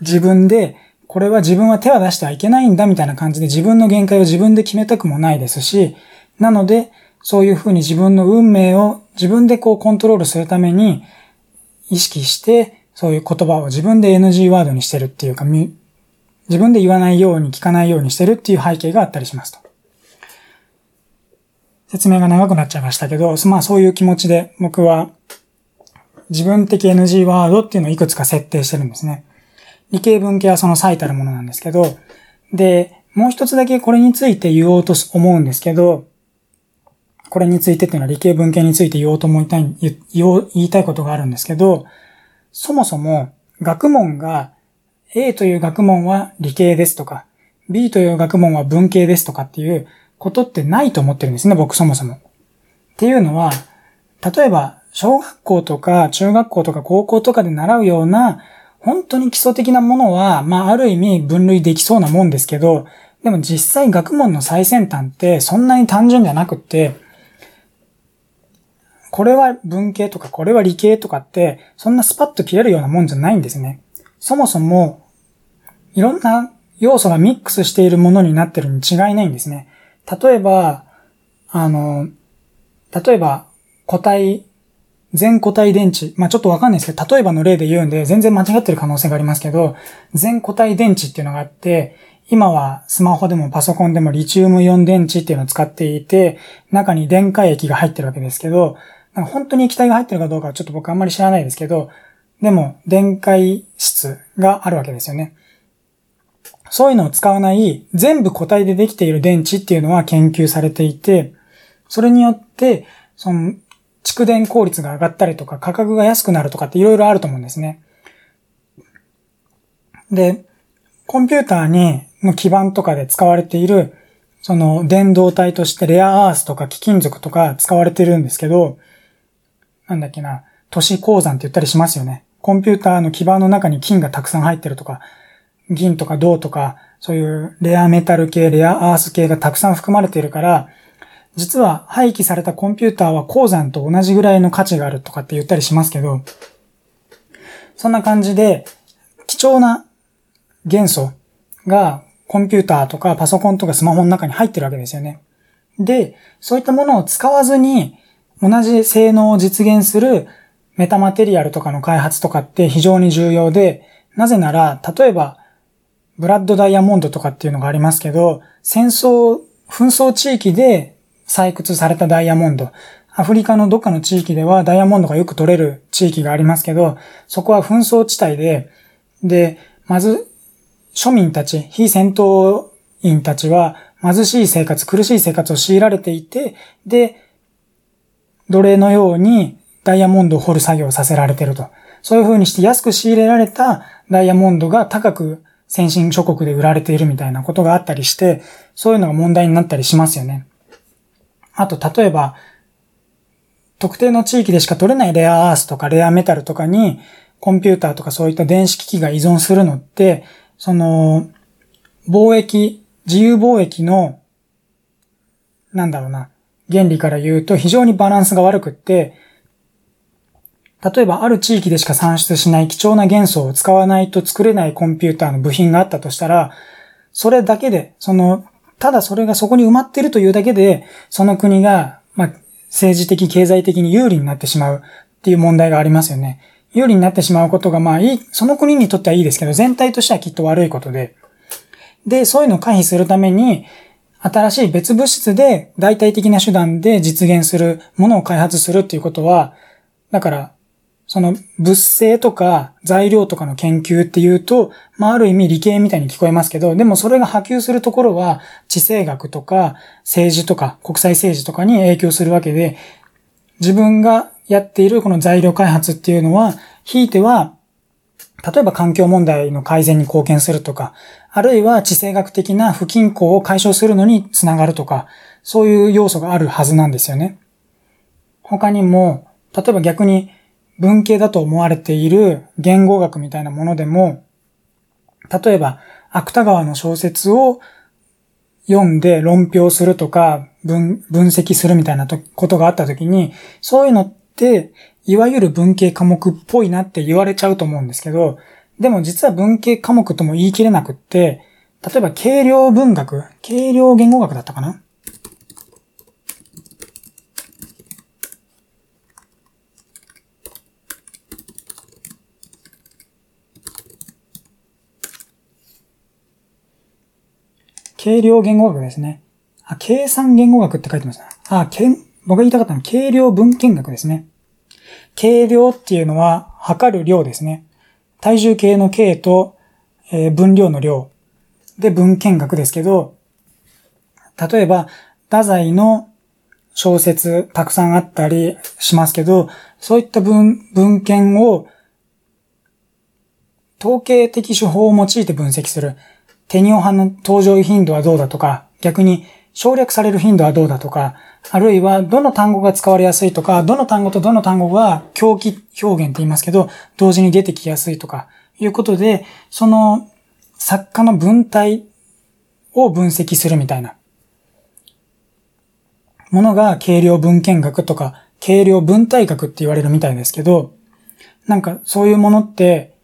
自分でこれは自分は手は出してはいけないんだみたいな感じで自分の限界を自分で決めたくもないですし、なのでそういうふうに自分の運命を自分でこうコントロールするために意識して、そういう言葉を自分で NG ワードにしてるっていうか、自分で言わないように聞かないようにしてるっていう背景があったりしますと。説明が長くなっちゃいましたけど、まあそういう気持ちで僕は自分的 NG ワードっていうのをいくつか設定してるんですね。理系文系はその最たるものなんですけど、で、もう一つだけこれについて言おうと思うんですけど、これについてっていうのは理系文系について言おうと思いたい、言、言いたいことがあるんですけど、そもそも学問が A という学問は理系ですとか、B という学問は文系ですとかっていうことってないと思ってるんですね、僕そもそも。っていうのは、例えば、小学校とか中学校とか高校とかで習うような、本当に基礎的なものは、まあある意味分類できそうなもんですけど、でも実際学問の最先端ってそんなに単純じゃなくって、これは文系とかこれは理系とかって、そんなスパッと切れるようなもんじゃないんですね。そもそも、いろんな要素がミックスしているものになってるに違いないんですね。例えば、あの、例えば、固体、全固体電池。まあ、ちょっとわかんないですけど、例えばの例で言うんで、全然間違ってる可能性がありますけど、全固体電池っていうのがあって、今はスマホでもパソコンでもリチウムイオン電池っていうのを使っていて、中に電解液が入ってるわけですけど、なんか本当に液体が入ってるかどうかはちょっと僕あんまり知らないですけど、でも電解質があるわけですよね。そういうのを使わない全部固体でできている電池っていうのは研究されていて、それによって、その、蓄電効率が上がったりとか価格が安くなるとかっていろいろあると思うんですね。で、コンピューターに、の基板とかで使われている、その電動体としてレアアースとか貴金属とか使われてるんですけど、なんだっけな、都市鉱山って言ったりしますよね。コンピューターの基板の中に金がたくさん入ってるとか、銀とか銅とか、そういうレアメタル系、レアアース系がたくさん含まれているから、実は廃棄されたコンピューターは鉱山と同じぐらいの価値があるとかって言ったりしますけど、そんな感じで、貴重な元素がコンピューターとかパソコンとかスマホの中に入ってるわけですよね。で、そういったものを使わずに同じ性能を実現するメタマテリアルとかの開発とかって非常に重要で、なぜなら、例えば、ブラッドダイヤモンドとかっていうのがありますけど、戦争、紛争地域で採掘されたダイヤモンド。アフリカのどっかの地域ではダイヤモンドがよく取れる地域がありますけど、そこは紛争地帯で、で、まず庶民たち、非戦闘員たちは貧しい生活、苦しい生活を強いられていて、で、奴隷のようにダイヤモンドを掘る作業をさせられてると。そういう風にして安く仕入れられたダイヤモンドが高く先進諸国で売られているみたいなことがあったりして、そういうのが問題になったりしますよね。あと、例えば、特定の地域でしか取れないレアアースとかレアメタルとかに、コンピューターとかそういった電子機器が依存するのって、その、貿易、自由貿易の、なんだろうな、原理から言うと非常にバランスが悪くって、例えばある地域でしか産出しない貴重な元素を使わないと作れないコンピューターの部品があったとしたら、それだけで、その、ただそれがそこに埋まってるというだけで、その国が、まあ、政治的、経済的に有利になってしまうっていう問題がありますよね。有利になってしまうことが、まあいい、その国にとってはいいですけど、全体としてはきっと悪いことで。で、そういうのを回避するために、新しい別物質で代替的な手段で実現するものを開発するっていうことは、だから、その物性とか材料とかの研究っていうと、まあある意味理系みたいに聞こえますけど、でもそれが波及するところは地政学とか政治とか国際政治とかに影響するわけで、自分がやっているこの材料開発っていうのは、ひいては、例えば環境問題の改善に貢献するとか、あるいは地政学的な不均衡を解消するのにつながるとか、そういう要素があるはずなんですよね。他にも、例えば逆に文系だと思われている言語学みたいなものでも、例えば芥川の小説を読んで論評するとか、分、分析するみたいなことがあったときに、そういうのって、いわゆる文系科目っぽいなって言われちゃうと思うんですけど、でも実は文系科目とも言い切れなくって、例えば軽量文学、軽量言語学だったかな軽量言語学ですね。あ、計算言語学って書いてますね。あ、けん、僕が言いたかったのは軽量文献学ですね。軽量っていうのは測る量ですね。体重計の計と、えー、分量の量で文献学ですけど、例えば、太宰の小説たくさんあったりしますけど、そういった文、文献を統計的手法を用いて分析する。テニオ派の登場頻度はどうだとか、逆に省略される頻度はどうだとか、あるいはどの単語が使われやすいとか、どの単語とどの単語が狂気表現って言いますけど、同時に出てきやすいとか、いうことで、その作家の文体を分析するみたいな。ものが軽量文献学とか、軽量文体学って言われるみたいですけど、なんかそういうものって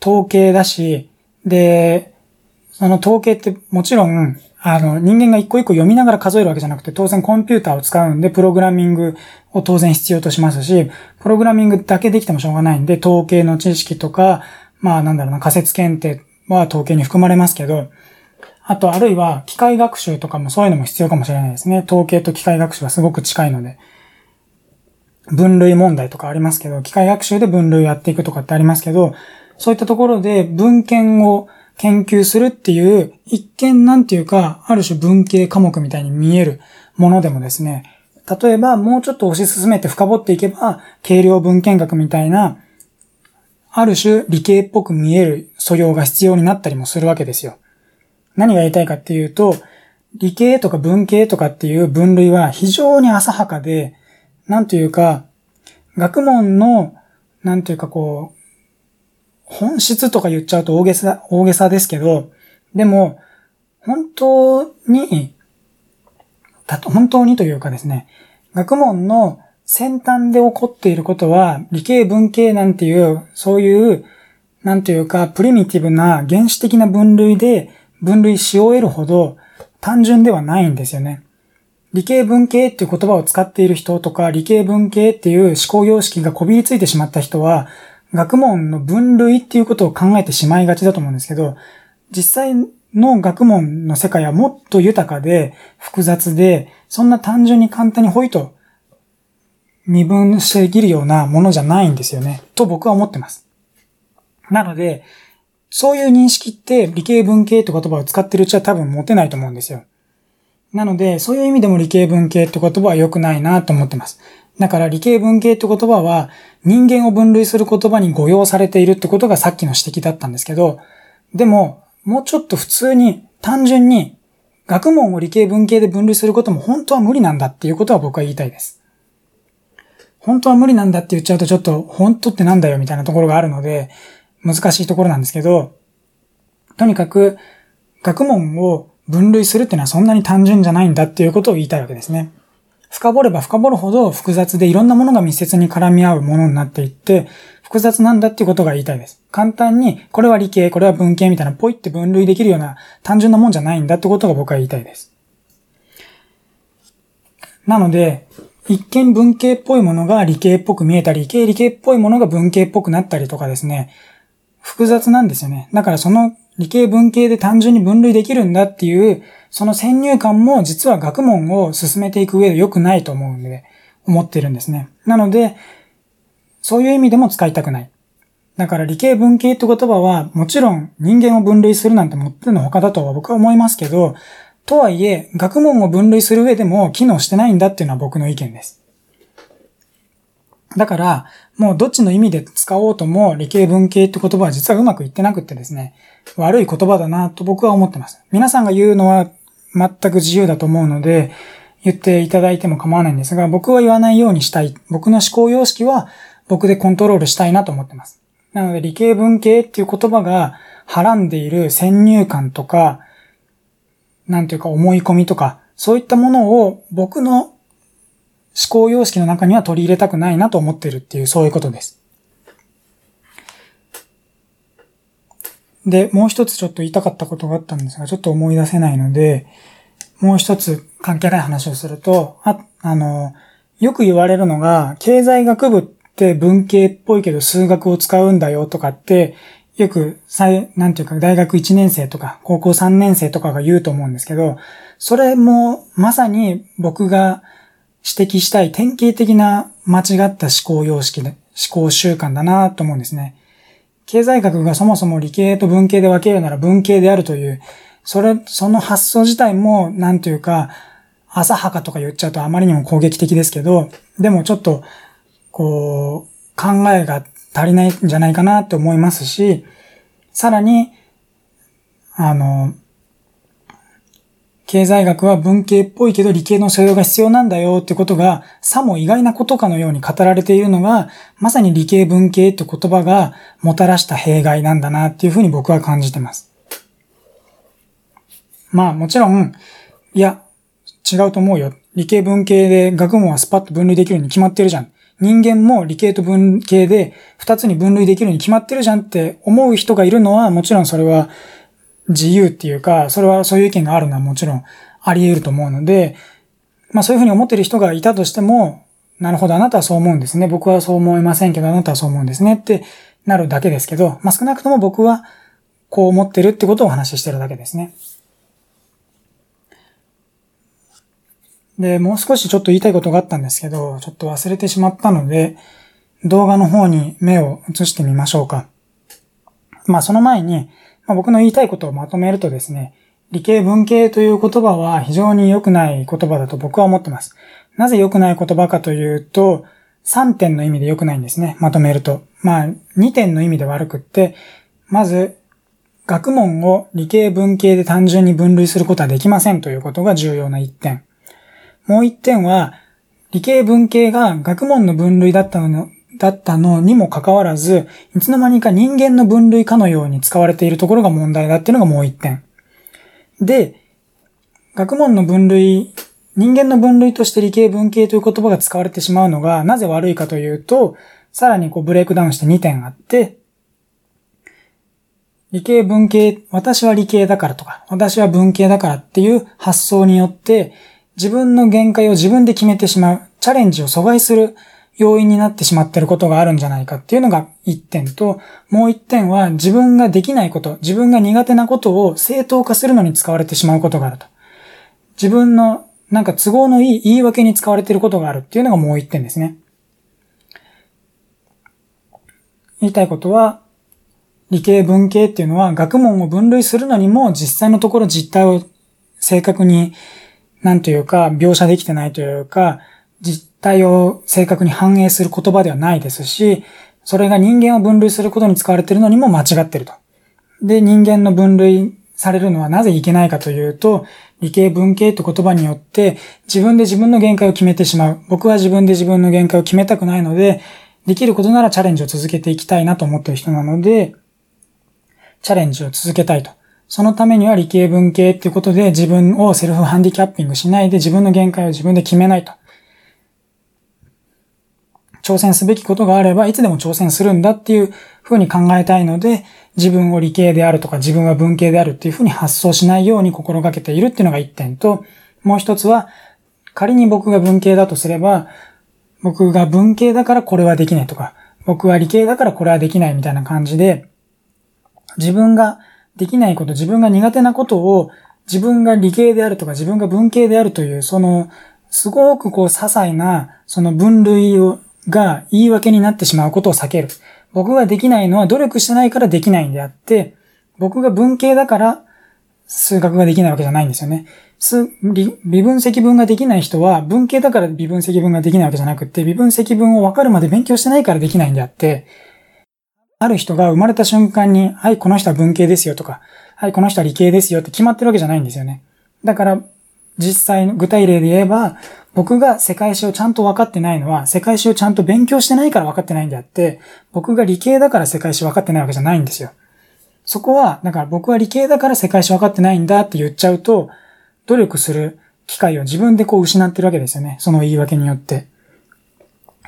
統計だし、で、その統計ってもちろん、あの、人間が一個一個読みながら数えるわけじゃなくて、当然コンピューターを使うんで、プログラミングを当然必要としますし、プログラミングだけできてもしょうがないんで、統計の知識とか、まあなんだろうな、仮説検定は統計に含まれますけど、あと、あるいは、機械学習とかもそういうのも必要かもしれないですね。統計と機械学習はすごく近いので。分類問題とかありますけど、機械学習で分類やっていくとかってありますけど、そういったところで文献を研究するっていう、一見なんていうか、ある種文系科目みたいに見えるものでもですね、例えばもうちょっと推し進めて深掘っていけば、軽量文献学みたいな、ある種理系っぽく見える素養が必要になったりもするわけですよ。何が言いたいかっていうと、理系とか文系とかっていう分類は非常に浅はかで、なんというか、学問の、なんというかこう、本質とか言っちゃうと大げさ、大げさですけど、でも、本当に、たと、本当にというかですね、学問の先端で起こっていることは、理系文系なんていう、そういう、なんというか、プリミティブな原始的な分類で分類し終えるほど単純ではないんですよね。理系文系っていう言葉を使っている人とか、理系文系っていう思考様式がこびりついてしまった人は、学問の分類っていうことを考えてしまいがちだと思うんですけど、実際の学問の世界はもっと豊かで複雑で、そんな単純に簡単にほいと身分してできるようなものじゃないんですよね。と僕は思ってます。なので、そういう認識って理系文系って言葉を使ってるうちは多分持てないと思うんですよ。なので、そういう意味でも理系文系って言葉は良くないなと思ってます。だから理系文系って言葉は人間を分類する言葉に誤用されているってことがさっきの指摘だったんですけど、でも、もうちょっと普通に単純に学問を理系文系で分類することも本当は無理なんだっていうことは僕は言いたいです。本当は無理なんだって言っちゃうとちょっと本当ってなんだよみたいなところがあるので難しいところなんですけど、とにかく学問を分類するっていうのはそんなに単純じゃないんだっていうことを言いたいわけですね。深掘れば深掘るほど複雑でいろんなものが密接に絡み合うものになっていって、複雑なんだっていうことが言いたいです。簡単に、これは理系、これは文系みたいなポイって分類できるような単純なもんじゃないんだってことが僕は言いたいです。なので、一見文系っぽいものが理系っぽく見えたり、理系理系っぽいものが文系っぽくなったりとかですね、複雑なんですよね。だからその理系文系で単純に分類できるんだっていうその先入観も実は学問を進めていく上で良くないと思うんで、思ってるんですね。なので、そういう意味でも使いたくない。だから理系文系って言葉はもちろん人間を分類するなんてもってのほかだとは僕は思いますけど、とはいえ学問を分類する上でも機能してないんだっていうのは僕の意見です。だから、もうどっちの意味で使おうとも理系文系って言葉は実はうまくいってなくてですね、悪い言葉だなと僕は思ってます。皆さんが言うのは全く自由だと思うので、言っていただいても構わないんですが、僕は言わないようにしたい。僕の思考様式は僕でコントロールしたいなと思ってます。なので理系文系っていう言葉がはらんでいる先入観とか、なんていうか思い込みとか、そういったものを僕の思考様式の中には取り入れたくないなと思ってるっていう、そういうことです。で、もう一つちょっと言いたかったことがあったんですが、ちょっと思い出せないので、もう一つ関係ない話をすると、あ、あの、よく言われるのが、経済学部って文系っぽいけど数学を使うんだよとかって、よく、なんていうか、大学1年生とか、高校3年生とかが言うと思うんですけど、それもまさに僕が指摘したい典型的な間違った思考様式で、思考習慣だなと思うんですね。経済学がそもそも理系と文系で分けるなら文系であるという、それ、その発想自体も、なんというか、浅はかとか言っちゃうとあまりにも攻撃的ですけど、でもちょっと、こう、考えが足りないんじゃないかなって思いますし、さらに、あの、経済学は文系っぽいけど理系の素養が必要なんだよってことが、さも意外なことかのように語られているのが、まさに理系文系って言葉がもたらした弊害なんだなっていうふうに僕は感じてます。まあもちろん、いや、違うと思うよ。理系文系で学問はスパッと分類できるに決まってるじゃん。人間も理系と文系で二つに分類できるに決まってるじゃんって思う人がいるのはもちろんそれは自由っていうか、それはそういう意見があるのはもちろんあり得ると思うので、まあそういうふうに思ってる人がいたとしても、なるほど、あなたはそう思うんですね。僕はそう思いませんけど、あなたはそう思うんですねってなるだけですけど、まあ少なくとも僕はこう思ってるってことをお話ししてるだけですね。で、もう少しちょっと言いたいことがあったんですけど、ちょっと忘れてしまったので、動画の方に目を移してみましょうか。まあその前に、まあ、僕の言いたいことをまとめるとですね、理系文系という言葉は非常に良くない言葉だと僕は思ってます。なぜ良くない言葉かというと、3点の意味で良くないんですね。まとめると。まあ、2点の意味で悪くって、まず、学問を理系文系で単純に分類することはできませんということが重要な1点。もう1点は、理系文系が学問の分類だったのだったのにもかかわらず、いつの間にか人間の分類かのように使われているところが問題だっていうのがもう1点。で、学問の分類人間の分類として理系文系という言葉が使われてしまうのがなぜ悪いかというと、さらにこうブレイクダウンして2点あって、理系文系、私は理系だからとか、私は文系だからっていう発想によって、自分の限界を自分で決めてしまう、チャレンジを阻害する要因になってしまってることがあるんじゃないかっていうのが1点と、もう1点は自分ができないこと、自分が苦手なことを正当化するのに使われてしまうことがあると。自分のなんか都合のいい言い訳に使われていることがあるっていうのがもう一点ですね。言いたいことは、理系文系っていうのは学問を分類するのにも実際のところ実態を正確に、なんというか描写できてないというか、態を正確に反映する言葉ではないですし、それが人間を分類することに使われているのにも間違ってると。で、人間の分類されるのはなぜいけないかというと、理系文系って言葉によって自分で自分の限界を決めてしまう。僕は自分で自分の限界を決めたくないので、できることならチャレンジを続けていきたいなと思っている人なので、チャレンジを続けたいと。そのためには理系文系っていうことで自分をセルフハンディキャッピングしないで自分の限界を自分で決めないと。挑戦すべきことがあればいつでも挑戦するんだっていうふうに考えたいので、自分を理系であるとか自分は文系であるっていうふうに発想しないように心がけているっていうのが一点と、もう一つは、仮に僕が文系だとすれば、僕が文系だからこれはできないとか、僕は理系だからこれはできないみたいな感じで、自分ができないこと、自分が苦手なことを自分が理系であるとか自分が文系であるという、その、すごくこう、些細な、その分類を、が言い訳になってしまうことを避ける。僕ができないのは努力してないからできないんであって、僕が文系だから数学ができないわけじゃないんですよね。微分積分ができない人は文系だから微分積分ができないわけじゃなくて、微分積分を分かるまで勉強してないからできないんであって、ある人が生まれた瞬間に、はい、この人は文系ですよとか、はい、この人は理系ですよって決まってるわけじゃないんですよね。だから、実際の具体例で言えば、僕が世界史をちゃんと分かってないのは、世界史をちゃんと勉強してないから分かってないんであって、僕が理系だから世界史分かってないわけじゃないんですよ。そこは、だから僕は理系だから世界史分かってないんだって言っちゃうと、努力する機会を自分でこう失ってるわけですよね。その言い訳によって。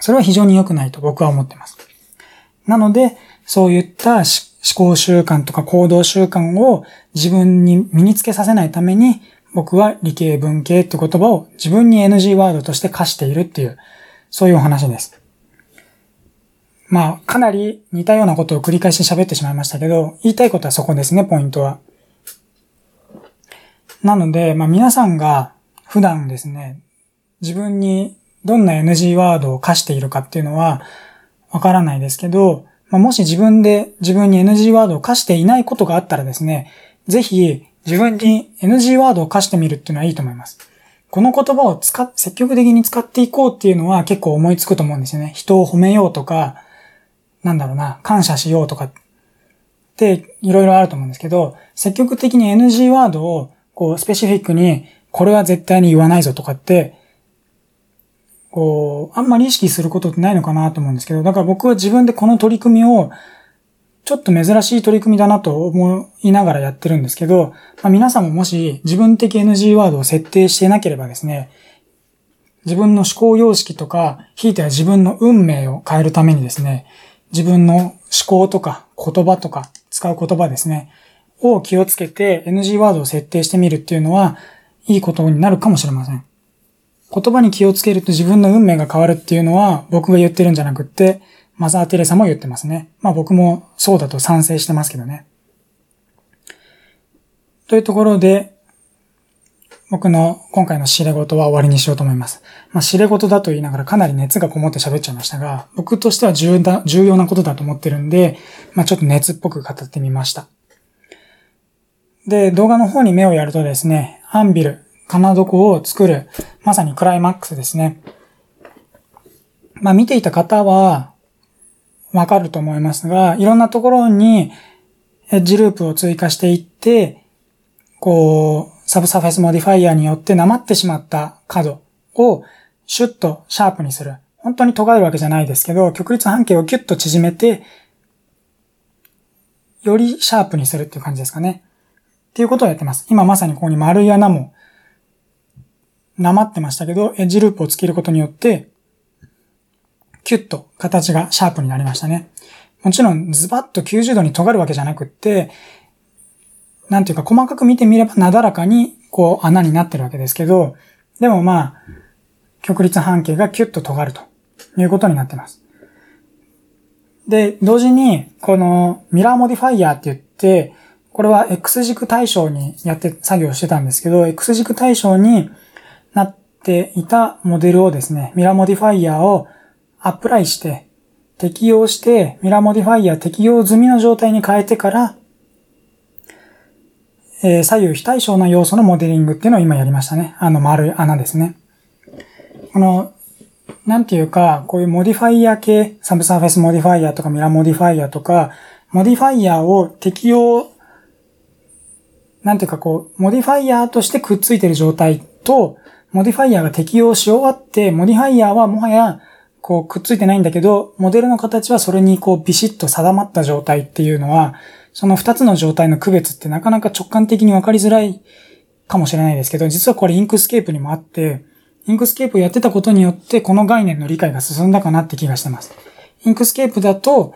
それは非常に良くないと僕は思ってます。なので、そういった思考習慣とか行動習慣を自分に身につけさせないために、僕は理系文系って言葉を自分に NG ワードとして課しているっていう、そういうお話です。まあ、かなり似たようなことを繰り返し喋ってしまいましたけど、言いたいことはそこですね、ポイントは。なので、まあ皆さんが普段ですね、自分にどんな NG ワードを課しているかっていうのはわからないですけど、まあ、もし自分で自分に NG ワードを課していないことがあったらですね、ぜひ自分に NG ワードを課してみるっていうのはいいと思います。この言葉を使っ、積極的に使っていこうっていうのは結構思いつくと思うんですよね。人を褒めようとか、なんだろうな、感謝しようとかっていろいろあると思うんですけど、積極的に NG ワードをこうスペシフィックにこれは絶対に言わないぞとかって、こう、あんまり意識することってないのかなと思うんですけど、だから僕は自分でこの取り組みをちょっと珍しい取り組みだなと思いながらやってるんですけど、まあ、皆さんももし自分的 NG ワードを設定していなければですね、自分の思考様式とか、ひいては自分の運命を変えるためにですね、自分の思考とか言葉とか使う言葉ですね、を気をつけて NG ワードを設定してみるっていうのは、いいことになるかもしれません。言葉に気をつけると自分の運命が変わるっていうのは僕が言ってるんじゃなくって、マザー・テレサも言ってますね。まあ僕もそうだと賛成してますけどね。というところで、僕の今回の知れ事は終わりにしようと思います。まあ、知れ事だと言いながらかなり熱がこもって喋っちゃいましたが、僕としては重重要なことだと思ってるんで、まあ、ちょっと熱っぽく語ってみました。で、動画の方に目をやるとですね、アンビル、金床を作る、まさにクライマックスですね。まあ、見ていた方は、わかると思いますが、いろんなところに edge loop を追加していって、こう、 subsurface modifier によってなまってしまった角をシュッとシャープにする。本当に尖るわけじゃないですけど、曲率半径をキュッと縮めて、よりシャープにするっていう感じですかね。っていうことをやってます。今まさにここに丸い穴も、なまってましたけど、エッジループをつけることによって、キュッと形がシャープになりましたね。もちろんズバッと90度に尖るわけじゃなくって、なんていうか細かく見てみればなだらかにこう穴になってるわけですけど、でもまあ、極率半径がキュッと尖るということになってます。で、同時に、この mirror modifier って言って、これは X 軸対象にやって作業してたんですけど、X 軸対象になっていたモデルをですね、 mirror modifier を apply して、適用して、 mirror modifier 適用済みの状態に変えてから、えー、左右非対称な要素のモデリングっていうのを今やりましたね。あの丸い穴ですね。この、なんていうか、こういうモディファイヤー系、サブサーフェスモディファイヤーとかミラーモディファイヤーとか、モディファイヤーを適用、なんていうかこう、モディファイヤーとしてくっついてる状態と、モディファイヤーが適用し終わって、モディファイヤーはもはや、こう、くっついてないんだけど、モデルの形はそれにこう、ビシッと定まった状態っていうのは、その二つの状態の区別ってなかなか直感的に分かりづらいかもしれないですけど、実はこれインクスケープにもあって、インクスケープをやってたことによってこの概念の理解が進んだかなって気がしてます。インクスケープだと、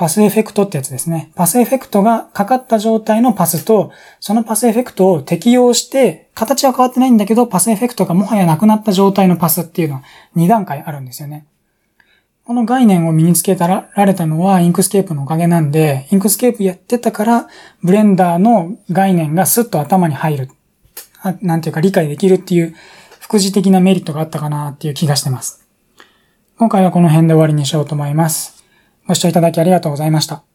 パスエフェクトってやつですね。パスエフェクトがかかった状態のパスと、そのパスエフェクトを適用して、形は変わってないんだけど、パスエフェクトがもはやなくなった状態のパスっていうのは2段階あるんですよね。この概念を身につけたらられたのはインクスケープのおかげなんで、インクスケープやってたから、ブレンダーの概念がスッと頭に入る。なんていうか理解できるっていう副次的なメリットがあったかなっていう気がしてます。今回はこの辺で終わりにしようと思います。ご視聴いただきありがとうございました。